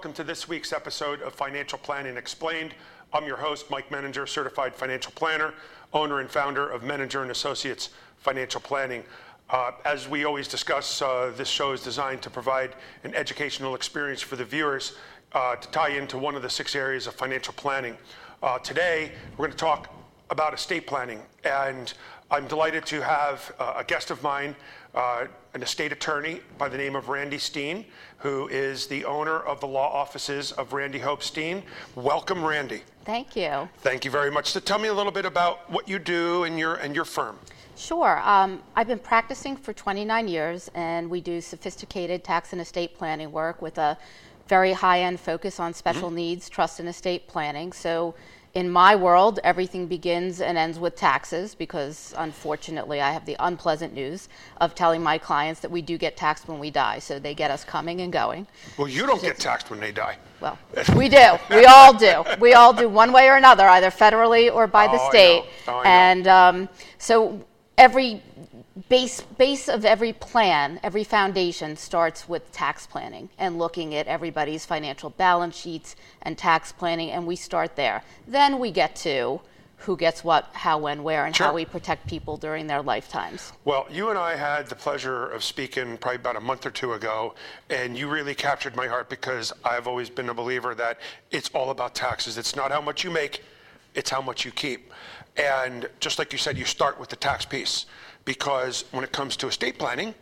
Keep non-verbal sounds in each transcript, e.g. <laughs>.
welcome to this week's episode of Financial Planning Explained. I'm your host, Mike Menninger, certified financial planner, owner and founder of Menninger and Associates Financial Planning. Uh, as we always discuss, uh, this show is designed to provide an educational experience for the viewers uh, to tie into one of the six areas of financial planning. Uh, today, we're going to talk about estate planning, and I'm delighted to have uh, a guest of mine, uh, an estate attorney by the name of Randy Stein, who is the owner of the law offices of Randy Hope Stein. Welcome, Randy. Thank you. Thank you very much. So tell me a little bit about what you do and your and your firm. Sure. Um, I've been practicing for 29 years, and we do sophisticated tax and estate planning work with a very high-end focus on special mm-hmm. needs trust and estate planning. So in my world, everything begins and ends with taxes because unfortunately I have the unpleasant news of telling my clients that we do get taxed when we die. So they get us coming and going. Well, you don't get taxed when they die. Well, we do. We all do. We all do one way or another, either federally or by the oh, state. Oh, and um, so every base base of every plan, every foundation starts with tax planning and looking at everybody's financial balance sheets and tax planning, and we start there. Then we get to who gets what, how, when, where, and sure. how we protect people during their lifetimes. Well, you and I had the pleasure of speaking probably about a month or two ago, and you really captured my heart because I've always been a believer that it's all about taxes. It's not how much you make, it's how much you keep. And just like you said, you start with the tax piece because when it comes to estate planning,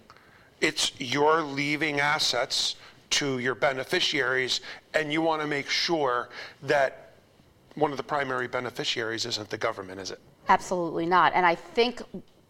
it's you're leaving assets to your beneficiaries, and you want to make sure that one of the primary beneficiaries isn't the government, is it? Absolutely not. And I think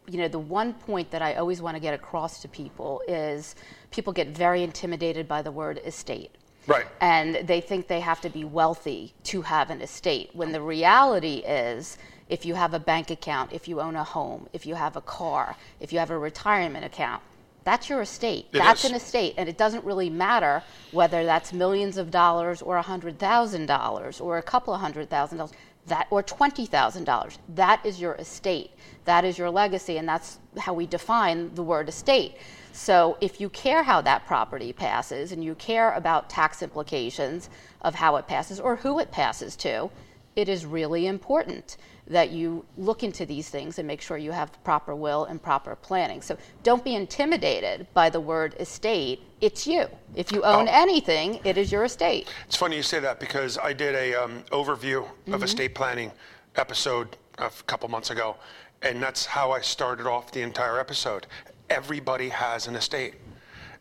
you know the one point that I always want to get across to people is people get very intimidated by the word estate. Right. And they think they have to be wealthy to have an estate when the reality is if you have a bank account, if you own a home, if you have a car, if you have a retirement account. That's your estate. It that's is. an estate. And it doesn't really matter whether that's millions of dollars or $100,000 or a couple of hundred thousand dollars that or $20,000. That is your estate. That is your legacy. And that's how we define the word estate. So if you care how that property passes and you care about tax implications of how it passes or who it passes to, it is really important that you look into these things and make sure you have proper will and proper planning. So don't be intimidated by the word estate. It's you. If you own oh. anything, it is your estate. It's funny you say that because I did a um, overview mm-hmm. of estate planning episode a couple months ago, and that's how I started off the entire episode. Everybody has an estate,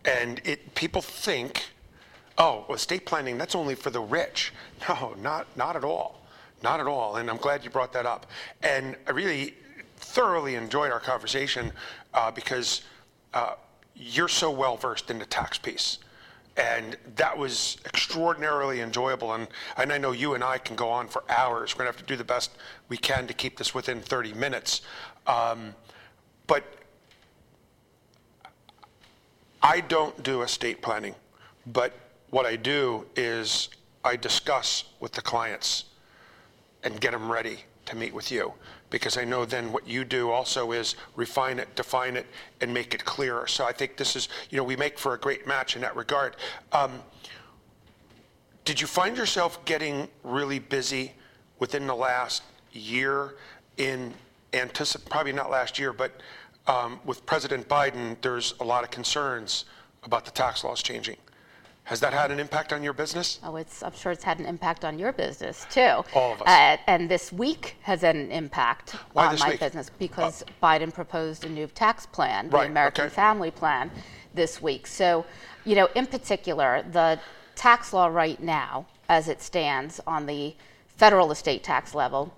and it people think, oh, estate planning that's only for the rich. <laughs> No, not not at all. Not at all. And I'm glad you brought that up. And I really thoroughly enjoyed our conversation uh, because uh, you're so well versed in the tax piece. And that was extraordinarily enjoyable. And, and I know you and I can go on for hours. We're going to have to do the best we can to keep this within 30 minutes. Um, but I don't do estate planning. But what I do is I discuss with the clients and get them ready to meet with you. Because I know then what you do also is refine it, define it, and make it clearer. So I think this is, you know, we make for a great match in that regard. Um, did you find yourself getting really busy within the last year in anticipate, probably not last year, but um, with President Biden, there's a lot of concerns about the tax laws changing. Has that had an impact on your business? Oh, it's, I'm sure it's had an impact on your business too. All of us. Uh, and this week has had an impact Why on my week? business because uh, Biden proposed a new tax plan, right, the American okay. Family Plan, this week. So, you know, in particular, the tax law right now, as it stands on the federal estate tax level,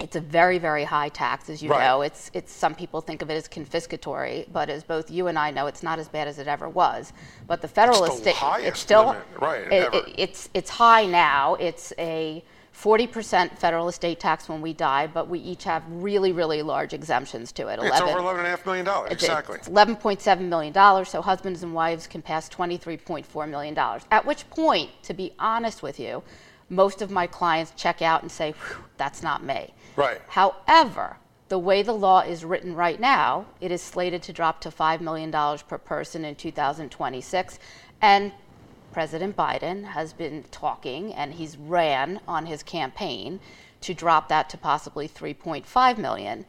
it's a very, very high tax, as you right. know. It's, it's some people think of it as confiscatory, but as both you and I know, it's not as bad as it ever was. But the federal it's estate, it's still limit. right. It, it, it's it's high now. It's a 40% federal estate tax when we die, but we each have really, really large exemptions to it. 11, it's over $11.5 million, exactly. It's $11.7 million, so husbands and wives can pass $23.4 million. At which point, to be honest with you, most of my clients check out and say, that's not me. Right. However, the way the law is written right now, it is slated to drop to $5 million per person in 2026. And President Biden has been talking and he's ran on his campaign to drop that to possibly 3.5 million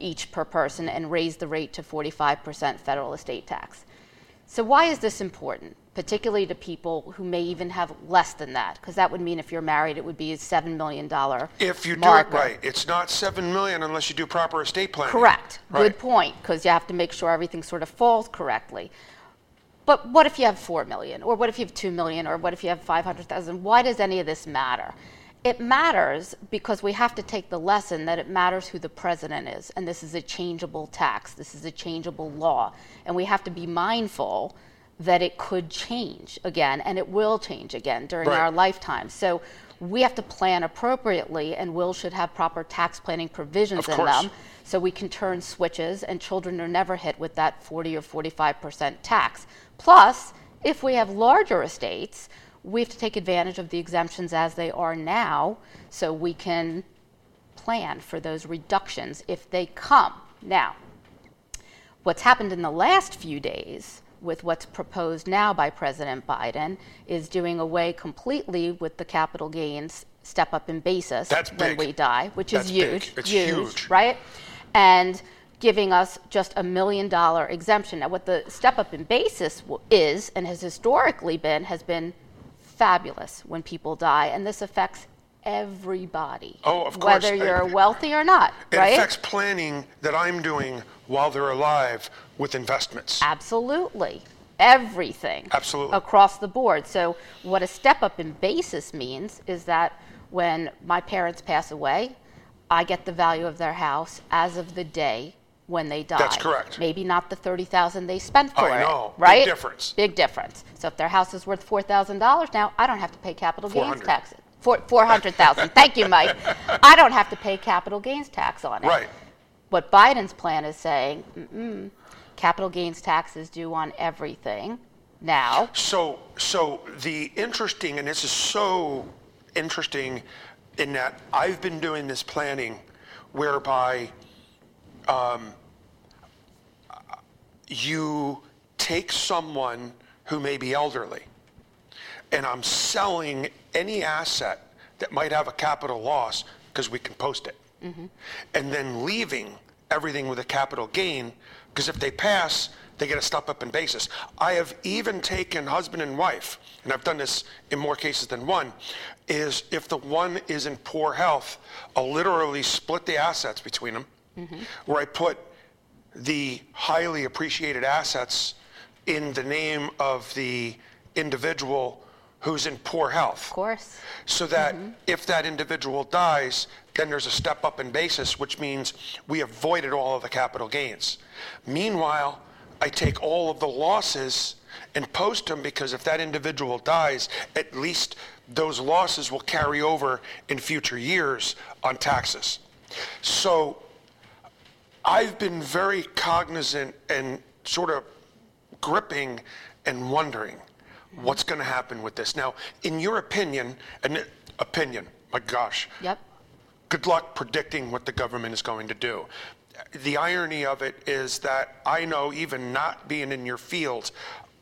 each per person and raise the rate to 45% federal estate tax. So why is this important? particularly to people who may even have less than that, because that would mean if you're married, it would be a $7 million If you marker. do it right, it's not 7 million unless you do proper estate planning. Correct. Right. Good point, because you have to make sure everything sort of falls correctly. But what if you have 4 million, or what if you have 2 million, or what if you have 500,000? Why does any of this matter? It matters because we have to take the lesson that it matters who the president is, and this is a changeable tax, this is a changeable law, and we have to be mindful that it could change again, and it will change again during Right. our lifetime. So we have to plan appropriately, and Will should have proper tax planning provisions in them so we can turn switches and children are never hit with that 40 or 45% tax. Plus, if we have larger estates, we have to take advantage of the exemptions as they are now so we can plan for those reductions if they come. Now, what's happened in the last few days with what's proposed now by President Biden is doing away completely with the capital gains step up in basis That's when big. we die, which That's is big. huge, huge. right? And giving us just a million dollar exemption. Now, what the step up in basis w- is and has historically been has been fabulous when people die, and this affects everybody, Oh, of course. whether you're wealthy or not, It right? affects planning that I'm doing while they're alive with investments. Absolutely. Everything. Absolutely. Across the board. So, what a step up in basis means is that when my parents pass away, I get the value of their house as of the day when they die. That's correct. Maybe not the 30,000 they spent for I it, know. Big right? difference. Big difference. So if their house is worth $4,000 now, I don't have to pay capital gains 400. tax. Four, 400,000. Thank you, Mike. <laughs> I don't have to pay capital gains tax on it. Right. What Biden's plan is saying, mm capital gains tax is due on everything now. So, so the interesting, and this is so interesting, in that I've been doing this planning, whereby um, you take someone who may be elderly, and I'm selling any asset that might have a capital loss because we can post it, mm-hmm. and then leaving everything with a capital gain because if they pass, they get a step up in basis. I have even taken husband and wife, and I've done this in more cases than one, is if the one is in poor health, I'll literally split the assets between them, mm-hmm. where I put the highly appreciated assets in the name of the individual who's in poor health. Of course. So that mm-hmm. if that individual dies, then there's a step up in basis, which means we avoided all of the capital gains. Meanwhile, I take all of the losses and post them because if that individual dies, at least those losses will carry over in future years on taxes. So I've been very cognizant and sort of gripping and wondering what's going to happen with this. Now, in your opinion, and opinion, my gosh, Yep. good luck predicting what the government is going to do. The irony of it is that I know, even not being in your field,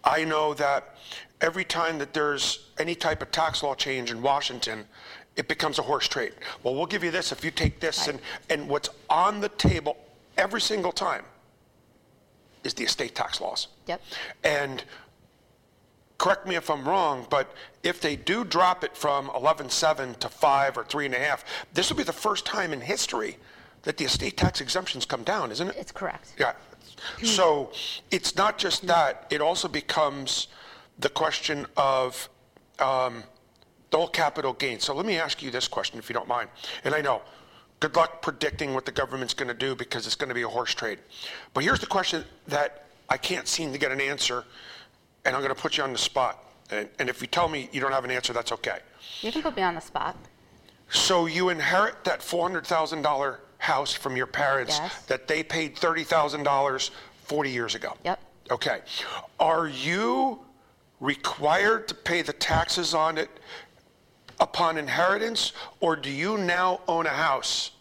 I know that every time that there's any type of tax law change in Washington, it becomes a horse trade. Well, we'll give you this if you take this, and, and what's on the table every single time is the estate tax laws. Yep. And correct me if I'm wrong, but if they do drop it from 11.7 to 5 or 3.5, this will be the first time in history that the estate tax exemptions come down, isn't it? It's correct. Yeah. So it's not just that, it also becomes the question of um, the whole capital gain. So let me ask you this question, if you don't mind. And I know, good luck predicting what the government's going to do because it's going to be a horse trade. But here's the question that I can't seem to get an answer, and I'm going to put you on the spot. And, and if you tell me you don't have an answer, that's okay. You can put me on the spot. So you inherit that $400,000 house from your parents Yes. that they paid $30,000 40 years ago. Yep. Okay. Are you required to pay the taxes on it upon inheritance, or do you now own a house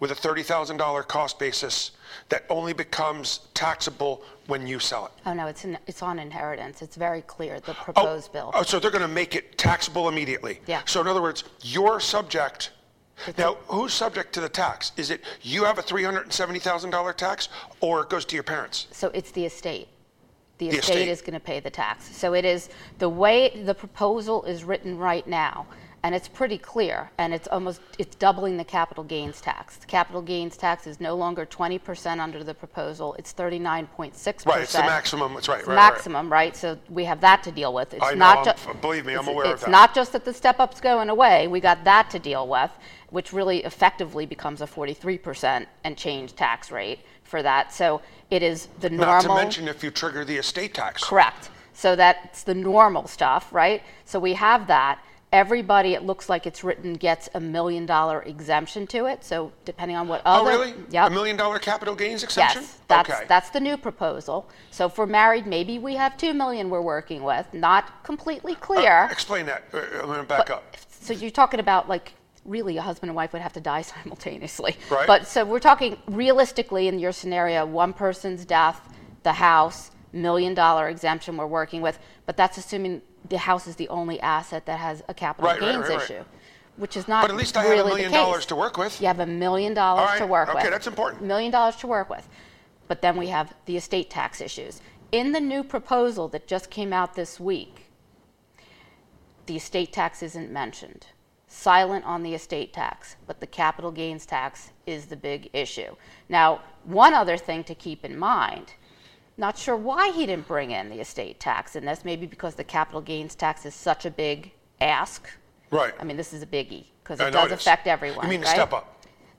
with a $30,000 cost basis that only becomes taxable when you sell it? Oh, no, it's, in, it's on inheritance. It's very clear, the oh, proposed bill. Oh, so they're going to make it taxable immediately? Yeah. So in other words, you're subject, now, who's subject to the tax? Is it you have a $370,000 tax or it goes to your parents? So it's the estate. The The estate estate. is going to pay the tax. So it is, the way the proposal is written right now, and it's pretty clear, and it's almost, it's doubling the capital gains tax. The capital gains tax is no longer 20% under the proposal, it's 39.6%. Right, it's the maximum, right, It's right, right. maximum, right? So we have that to deal with. It's I not I'm- ju- believe me, I'm aware of that It's not just that the step-up's going away, we got that to deal with, which really effectively becomes a 43% and change tax rate for that. So it is the normal. Not to mention if you trigger the estate tax. Correct. So that's the normal stuff, right? So we have that. Everybody, it looks like it's written, gets a million dollar exemption to it. So depending on what Oh, other. really? Yep. A million dollar capital gains exemption? Yes, that's, Okay. that's the new proposal. So for married, maybe we have two million we're working with. Not completely clear. Explain that. Uh, I'm going to back up. So you're talking about like really a husband and wife would have to die <laughs> simultaneously. Right. But so we're talking realistically in your scenario, one person's death, the house, million dollar exemption we're working with, but that's assuming the house is the only asset that has a capital Right, gains right, right. issue, which is not But at least I have a million dollars to work with. You have a million dollars to work with. okay, that's important. Million dollars to work with. But then we have the estate tax issues. In the new proposal that just came out this week, the estate tax isn't mentioned. Silent on the estate tax, but the capital gains tax is the big issue. Now, one other thing to keep in mind not sure why he didn't bring in the estate tax in this, maybe because the capital gains tax is such a big ask. Right. I mean, this is a biggie because it know does affect everyone. You mean the step up?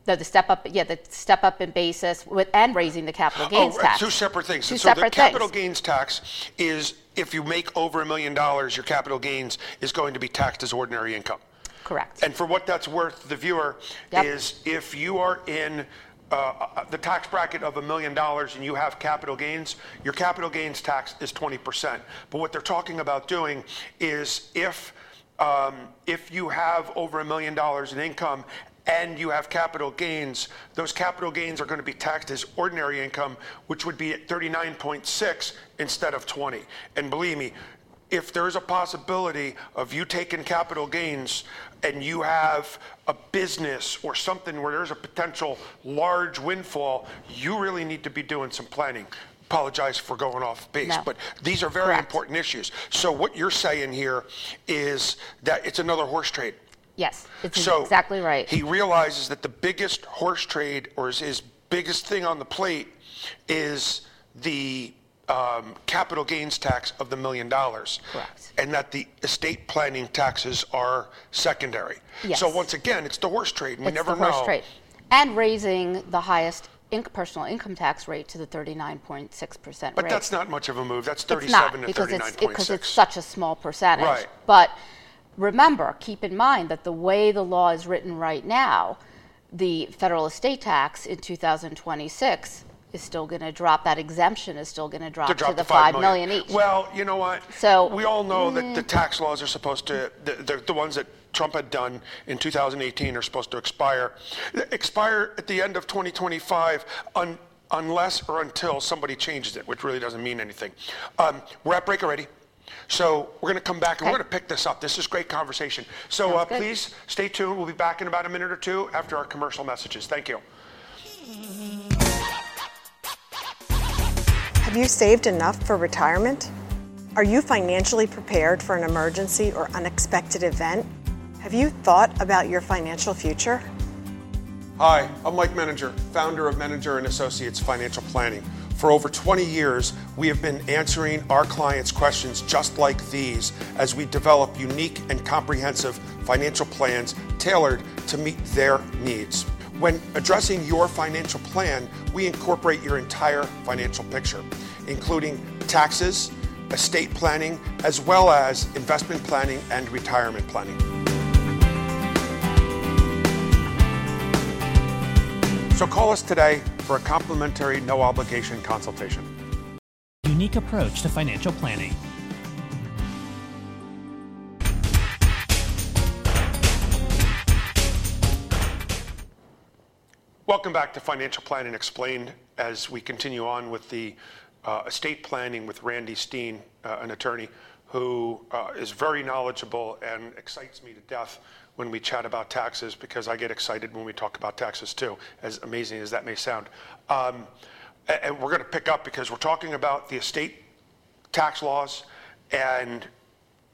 The, the step up, yeah, the step up in basis with, and raising the capital oh, gains oh, right, tax. two separate things. Two so the capital things. gains tax is if you make over a million dollars, your capital gains is going to be taxed as ordinary income. Correct. And for what that's worth, the viewer Yep. is if you are in uh, the tax bracket of a million dollars and you have capital gains, your capital gains tax is 20%. But what they're talking about doing is if um, if you have over a million dollars in income and you have capital gains, those capital gains are going to be taxed as ordinary income, which would be at 39.6 instead of 20. And believe me, if there is a possibility of you taking capital gains and you have a business or something where there's a potential large windfall, you really need to be doing some planning. Apologize for going off base, No. but these are very Correct. important issues. So what you're saying here is that it's another horse trade. yes, it's So exactly right. He realizes that the biggest horse trade, or his, his biggest thing on the plate, is the um, capital gains tax of the million dollars. Correct. And that the estate planning taxes are secondary. Yes. So once again, it's the horse trade. and We it's never the horse know. trade. And raising the highest inc- personal income tax rate to the 39.6% But that's not much of a move. That's It's 37 not to because it's 39.6. because it's such a small percentage. Right. But remember, keep in mind that the way the law is written right now, the federal estate tax in 2026 is still going to drop. That exemption is still going to drop to the five million. million each. Well, you know what? So- mm. we all know that the tax laws are supposed to the, the, the ones that Trump had done in 2018 are supposed to expire. Expire at the end of 2025 un, unless or until somebody changes it, which really doesn't mean anything. Um, we're at break already. So we're going to come back and we're going to pick this up. This is great conversation. So uh, please stay tuned. We'll be back in about a minute or two after our commercial messages. Thank you. Have you saved enough for retirement? Are you financially prepared for an emergency or unexpected event? Have you thought about your financial future? Hi, I'm Mike Menninger, founder of Menninger and Associates Financial Planning. For over 20 years, we have been answering our clients' questions just like these as we develop unique and comprehensive financial plans tailored to meet their needs. When addressing your financial plan, we incorporate your entire financial picture, including taxes, estate planning, as well as investment planning and retirement planning. So call us today for a complimentary, no obligation consultation. Unique approach to financial planning. Welcome back to Financial Planning Explained as we continue on with the uh, estate planning with Randy Stein, uh, an attorney who uh, is very knowledgeable and excites me to death when we chat about taxes because I get excited when we talk about taxes too, as amazing as that may sound. Um, and we're going to pick up because we're talking about the estate tax laws and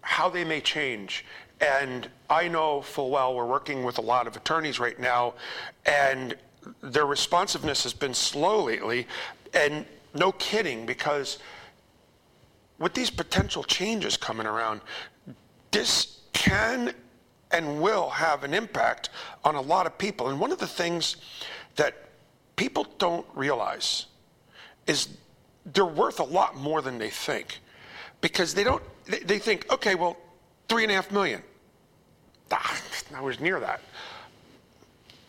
how they may change. And I know full well we're working with a lot of attorneys right now, and their responsiveness has been slow lately. And no kidding, because with these potential changes coming around, this can and will have an impact on a lot of people. And one of the things that people don't realize is they're worth a lot more than they think because they don't they think okay well three and a half million ah, was near that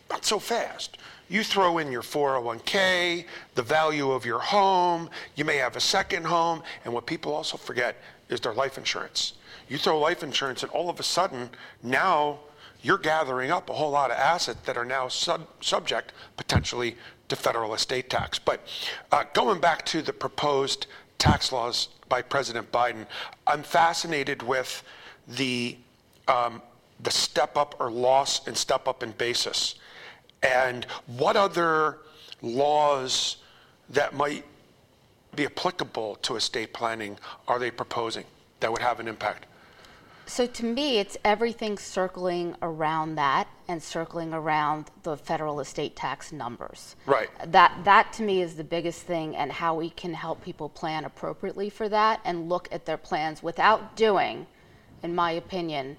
not so fast you throw in your 401k the value of your home you may have a second home and what people also forget is their life insurance you throw life insurance and all of a sudden now you're gathering up a whole lot of assets that are now sub- subject potentially to federal estate tax. But uh, going back to the proposed tax laws by President Biden, I'm fascinated with the um, the step up or loss and step up in basis, and what other laws that might be applicable to estate planning are they proposing that would have an impact? So to me, it's everything circling around that and circling around the federal estate tax numbers. Right. That that to me is the biggest thing, and how we can help people plan appropriately for that and look at their plans without doing, in my opinion,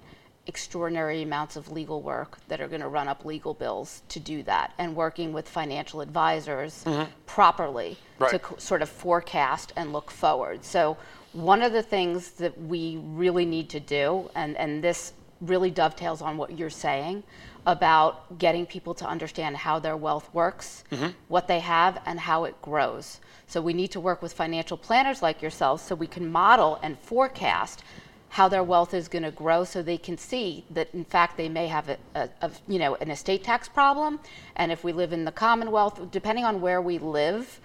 extraordinary amounts of legal work that are going to run up legal bills to do that, and working with financial advisors mm-hmm. properly right. to co- sort of forecast and look forward. So one of the things that we really need to do, and, and this really dovetails on what you're saying about getting people to understand how their wealth works, mm-hmm. what they have, and how it grows. So we need to work with financial planners like yourselves so we can model and forecast how their wealth is going to grow so they can see that in fact they may have a, a, a, you know an estate tax problem and if we live in the commonwealth depending on where we live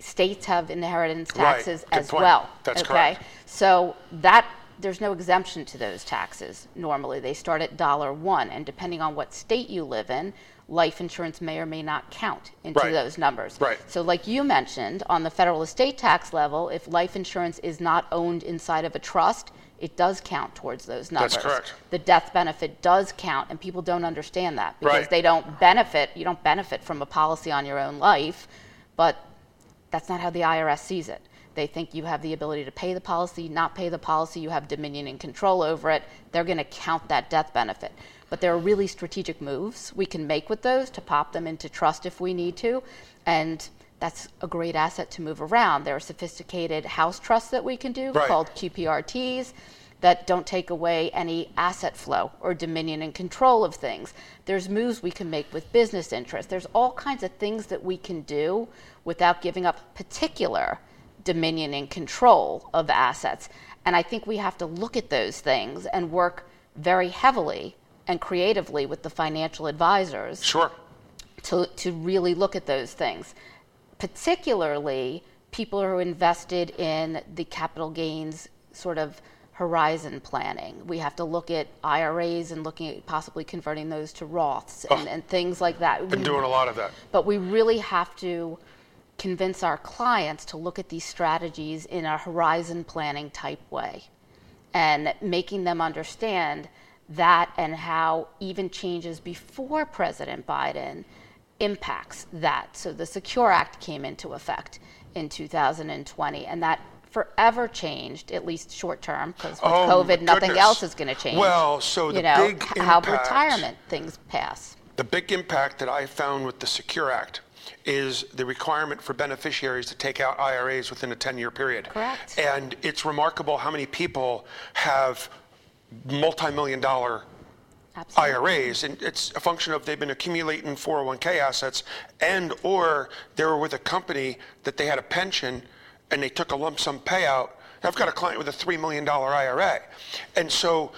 states have inheritance taxes right. as point. well. That's okay? correct. So that there's no exemption to those taxes normally. They start at dollar one, and depending on what state you live in, life insurance may or may not count into right. those numbers. Right. So, like you mentioned, on the federal estate tax level, if life insurance is not owned inside of a trust, it does count towards those numbers. That's correct. The death benefit does count, and people don't understand that because right. they don't benefit. You don't benefit from a policy on your own life, but that's not how the IRS sees it. They think you have the ability to pay the policy, not pay the policy, you have dominion and control over it. They're going to count that death benefit. But there are really strategic moves we can make with those to pop them into trust if we need to. And that's a great asset to move around. There are sophisticated house trusts that we can do right. called QPRTs that don't take away any asset flow or dominion and control of things. There's moves we can make with business interests. There's all kinds of things that we can do without giving up particular dominion and control of assets. And I think we have to look at those things and work very heavily and creatively with the financial advisors. Sure. To, to really look at those things. Particularly people who are invested in the capital gains sort of horizon planning. We have to look at IRAs and looking at possibly converting those to Roths and, oh, and things like that. Been doing a lot of that. But we really have to convince our clients to look at these strategies in a horizon planning type way and making them understand that and how even changes before President Biden impacts that. So the Secure Act came into effect in 2020 and that forever changed, at least short term, because with oh, COVID, nothing else is going to change. Well, so the you know, big how impact, retirement things pass. The big impact that I found with the Secure Act is the requirement for beneficiaries to take out IRAs within a 10-year period. Correct. And it's remarkable how many people have multi-million dollar Absolutely. IRAs, and it's a function of they've been accumulating 401k assets, and or they were with a company that they had a pension, and they took a lump sum payout. I've got a client with a three million dollar IRA, and so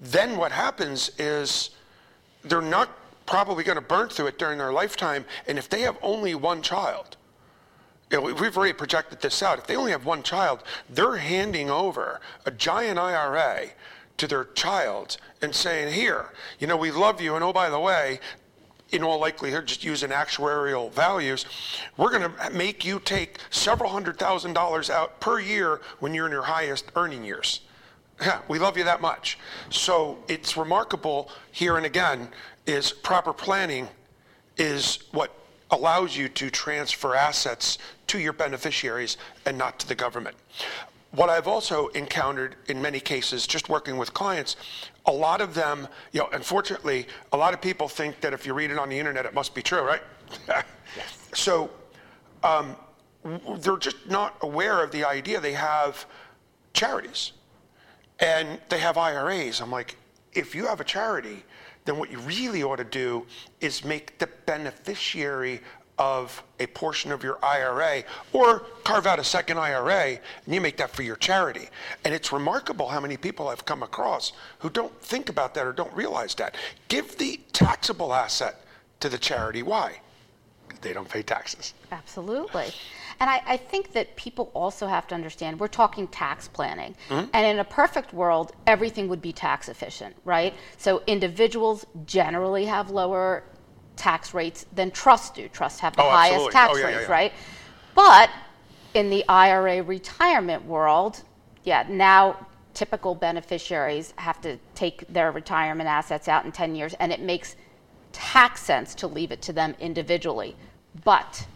then what happens is they're not probably going to burn through it during their lifetime. And if they have only one child, you know, we've already projected this out. If they only have one child, they're handing over a giant IRA to their child and saying, Here, you know, we love you. And oh, by the way, in all likelihood, just using actuarial values, we're going to make you take several hundred thousand dollars out per year when you're in your highest earning years. Yeah, we love you that much. So it's remarkable here and again is proper planning is what allows you to transfer assets to your beneficiaries and not to the government. What I've also encountered in many cases, just working with clients, a lot of them, you know, unfortunately, a lot of people think that if you read it on the internet, it must be true, right? <laughs> yes. So um, they're just not aware of the idea they have charities and they have IRAs. I'm like, if you have a charity, then what you really ought to do is make the beneficiary of a portion of your IRA or carve out a second IRA and you make that for your charity. And it's remarkable how many people I've come across who don't think about that or don't realize that. Give the taxable asset to the charity. Why? They don't pay taxes. Absolutely. And I, I, think that people also have to understand we're talking tax planning. Mm-hmm. And in a perfect world, everything would be tax efficient, right? So individuals generally have lower tax rates than trusts do. Trusts have the oh, highest tax oh, yeah, rates, yeah, yeah. right? But in the IRA retirement world, yeah, now typical beneficiaries have to take their retirement assets out in 10 years, and it makes tax sense to leave it to them individually. But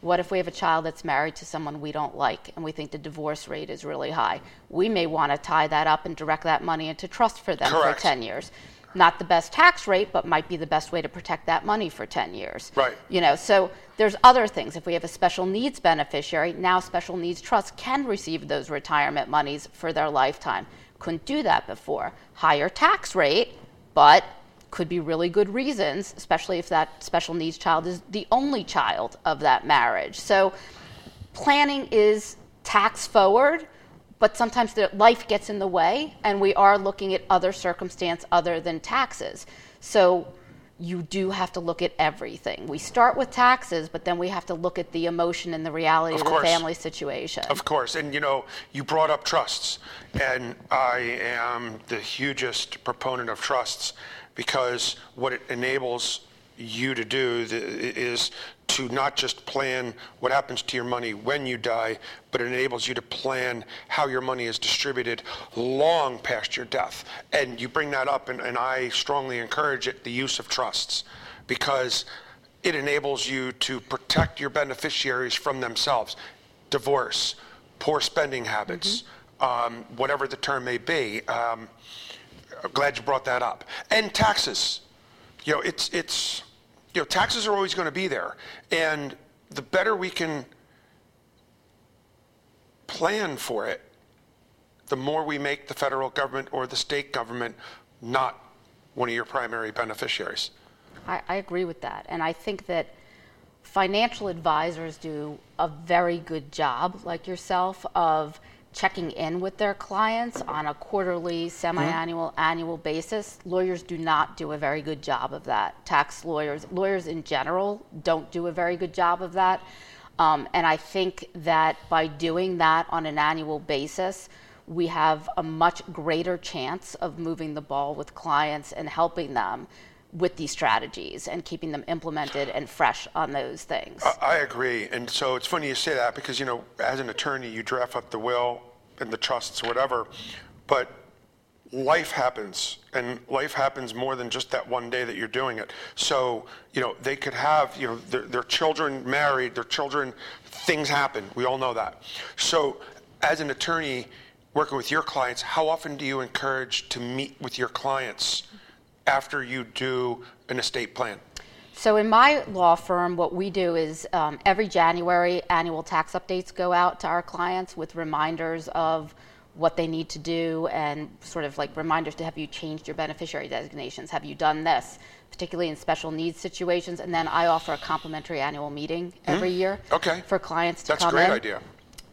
what if we have a child that's married to someone we don't like and we think the divorce rate is really high? We may want to tie that up and direct that money into trust for them Correct. for 10 years not the best tax rate, but might be the best way to protect that money for 10 years. Right. You know, so there's other things. If we have a special needs beneficiary, now special needs trusts can receive those retirement monies for their lifetime. Couldn't do that before. Higher tax rate, but could be really good reasons, especially if that special needs child is the only child of that marriage. So planning is tax forward but sometimes the life gets in the way and we are looking at other circumstance other than taxes. So you do have to look at everything. We start with taxes but then we have to look at the emotion and the reality of, of the family situation. Of course. And you know you brought up trusts and i am the hugest proponent of trusts because what it enables you to do is to not just plan what happens to your money when you die, but it enables you to plan how your money is distributed long past your death. And you bring that up, and, and I strongly encourage it the use of trusts because it enables you to protect your beneficiaries from themselves. Divorce, poor spending habits, mm-hmm. um, whatever the term may be. Um, glad you brought that up. And taxes. You know, it's, it's, you know, taxes are always going to be there. And the better we can plan for it, the more we make the federal government or the state government not one of your primary beneficiaries. I, I agree with that. And I think that financial advisors do a very good job, like yourself, of checking in with their clients on a quarterly, semi-annual, mm-hmm. annual basis. Lawyers do not do a very good job of that. Tax lawyers, lawyers in general, don't do a very good job of that. Um, and I think that by doing that on an annual basis, we have a much greater chance of moving the ball with clients and helping them with these strategies and keeping them implemented and fresh on those things. I, agree. And so it's funny you say that because, you know, as an attorney, you draft up the will and the trusts, whatever, but life happens and life happens more than just that one day that you're doing it. So you know they could have you know their, their children married their children things happen. We all know that. So as an attorney working with your clients how often do you encourage to meet with your clients after you do an estate plan? So, in my law firm, what we do is um, every January, annual tax updates go out to our clients with reminders of what they need to do and sort of like reminders to have you changed your beneficiary designations? Have you done this? Particularly in special needs situations. And then I offer a complimentary annual meeting every mm-hmm. year okay. for clients to that's come in. That's a great idea.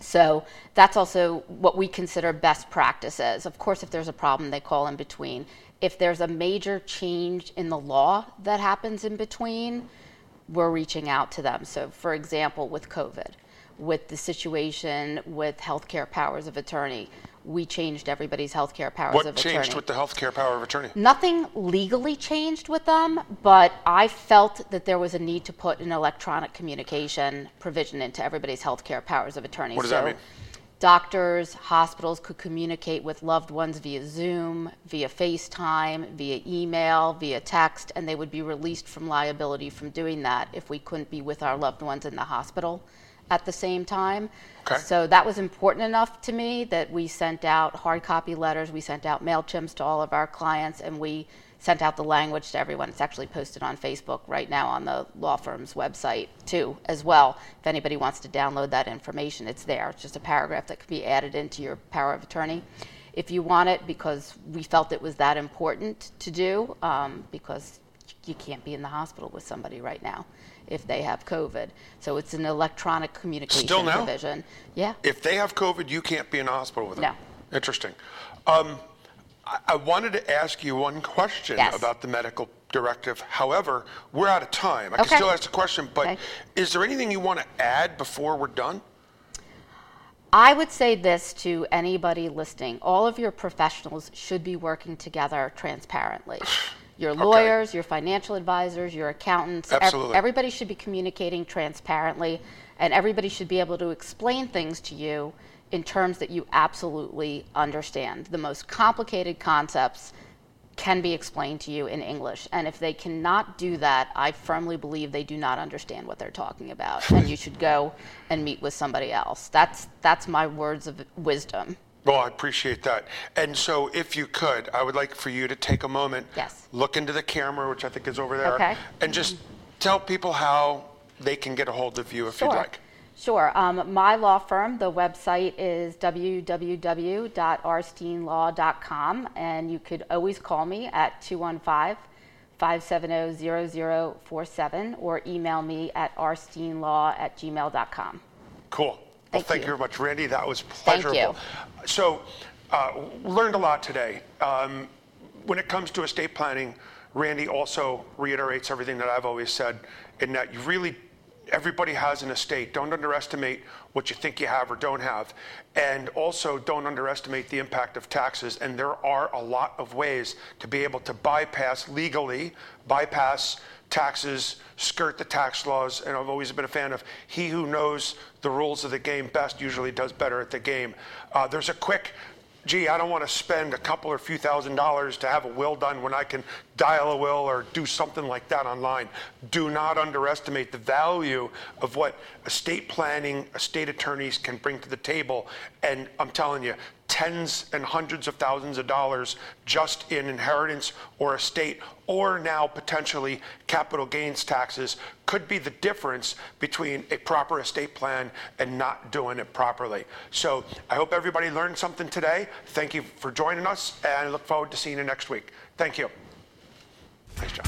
So that's also what we consider best practices. Of course, if there's a problem, they call in between If there's a major change in the law that happens in between, we're reaching out to them. So, for example, with COVID, with the situation with healthcare powers of attorney, we changed everybody's healthcare powers What of attorney. What changed with the healthcare power of attorney? Nothing legally changed with them, but I felt that there was a need to put an electronic communication provision into everybody's healthcare powers of attorney. What does so that mean? Doctors, hospitals could communicate with loved ones via Zoom, via FaceTime, via email, via text, and they would be released from liability from doing that if we couldn't be with our loved ones in the hospital at the same time. Okay. So that was important enough to me that we sent out hard copy letters, we sent out MailChimps to all of our clients, and we sent out the language to everyone. It's actually posted on Facebook right now on the law firm's website too, as well. If anybody wants to download that information, it's there. It's just a paragraph that can be added into your power of attorney. If you want it, because we felt it was that important to do, um, because you can't be in the hospital with somebody right now if they have COVID. So it's an electronic communication Still now? provision. Yeah. If they have COVID, you can't be in the hospital with them. No. Interesting. Um, I, I wanted to ask you one question Yes. about the medical directive. However, we're out of time. I Okay. can still ask the question, but Okay. is there anything you want to add before we're done? I would say this to anybody listening all of your professionals should be working together transparently. <sighs> Your lawyers, your financial advisors, your accountants, ev- Absolutely. everybody should be communicating transparently, and everybody should be able to explain things to you in terms that you absolutely understand. The most complicated concepts can be explained to you in English. And if they cannot do that, I firmly believe they do not understand what they're talking about. and you should go and meet with somebody else. That's, that's my words of wisdom. Well, I appreciate that. And so, if you could, I would like for you to take a moment, Yes. look into the camera, which I think is over there, Okay. and just tell people how they can get a hold of you if you'd like. Sure. Um, my law firm, the website is www.rsteinlaw.com, and you could always call me at 215 570 0047 or email me at arsteinlaw at gmail.com. Cool. Well, Thank thank you you. very much, Randy. That was pleasurable. Thank you. So, uh, learned a lot today. Um, when it comes to estate planning, Randy also reiterates everything that I've always said, in that you really, everybody has an estate. Don't underestimate what you think you have or don't have. And also, don't underestimate the impact of taxes. And there are a lot of ways to be able to bypass legally, bypass taxes, skirt the tax laws, and I've always been a fan of he who knows the rules of the game best usually does better at the game. Uh, there's a quick, gee, I don't want to spend a couple or few thousand dollars to have a will done when I can dial a will or do something like that online. Do not underestimate the value of what estate planning, estate attorneys can bring to the table. And I'm telling you, tens and hundreds of thousands of dollars just in inheritance or estate, or now potentially capital gains taxes, could be the difference between a proper estate plan and not doing it properly. So I hope everybody learned something today. Thank you for joining us, and I look forward to seeing you next week. Thank you. Nice job.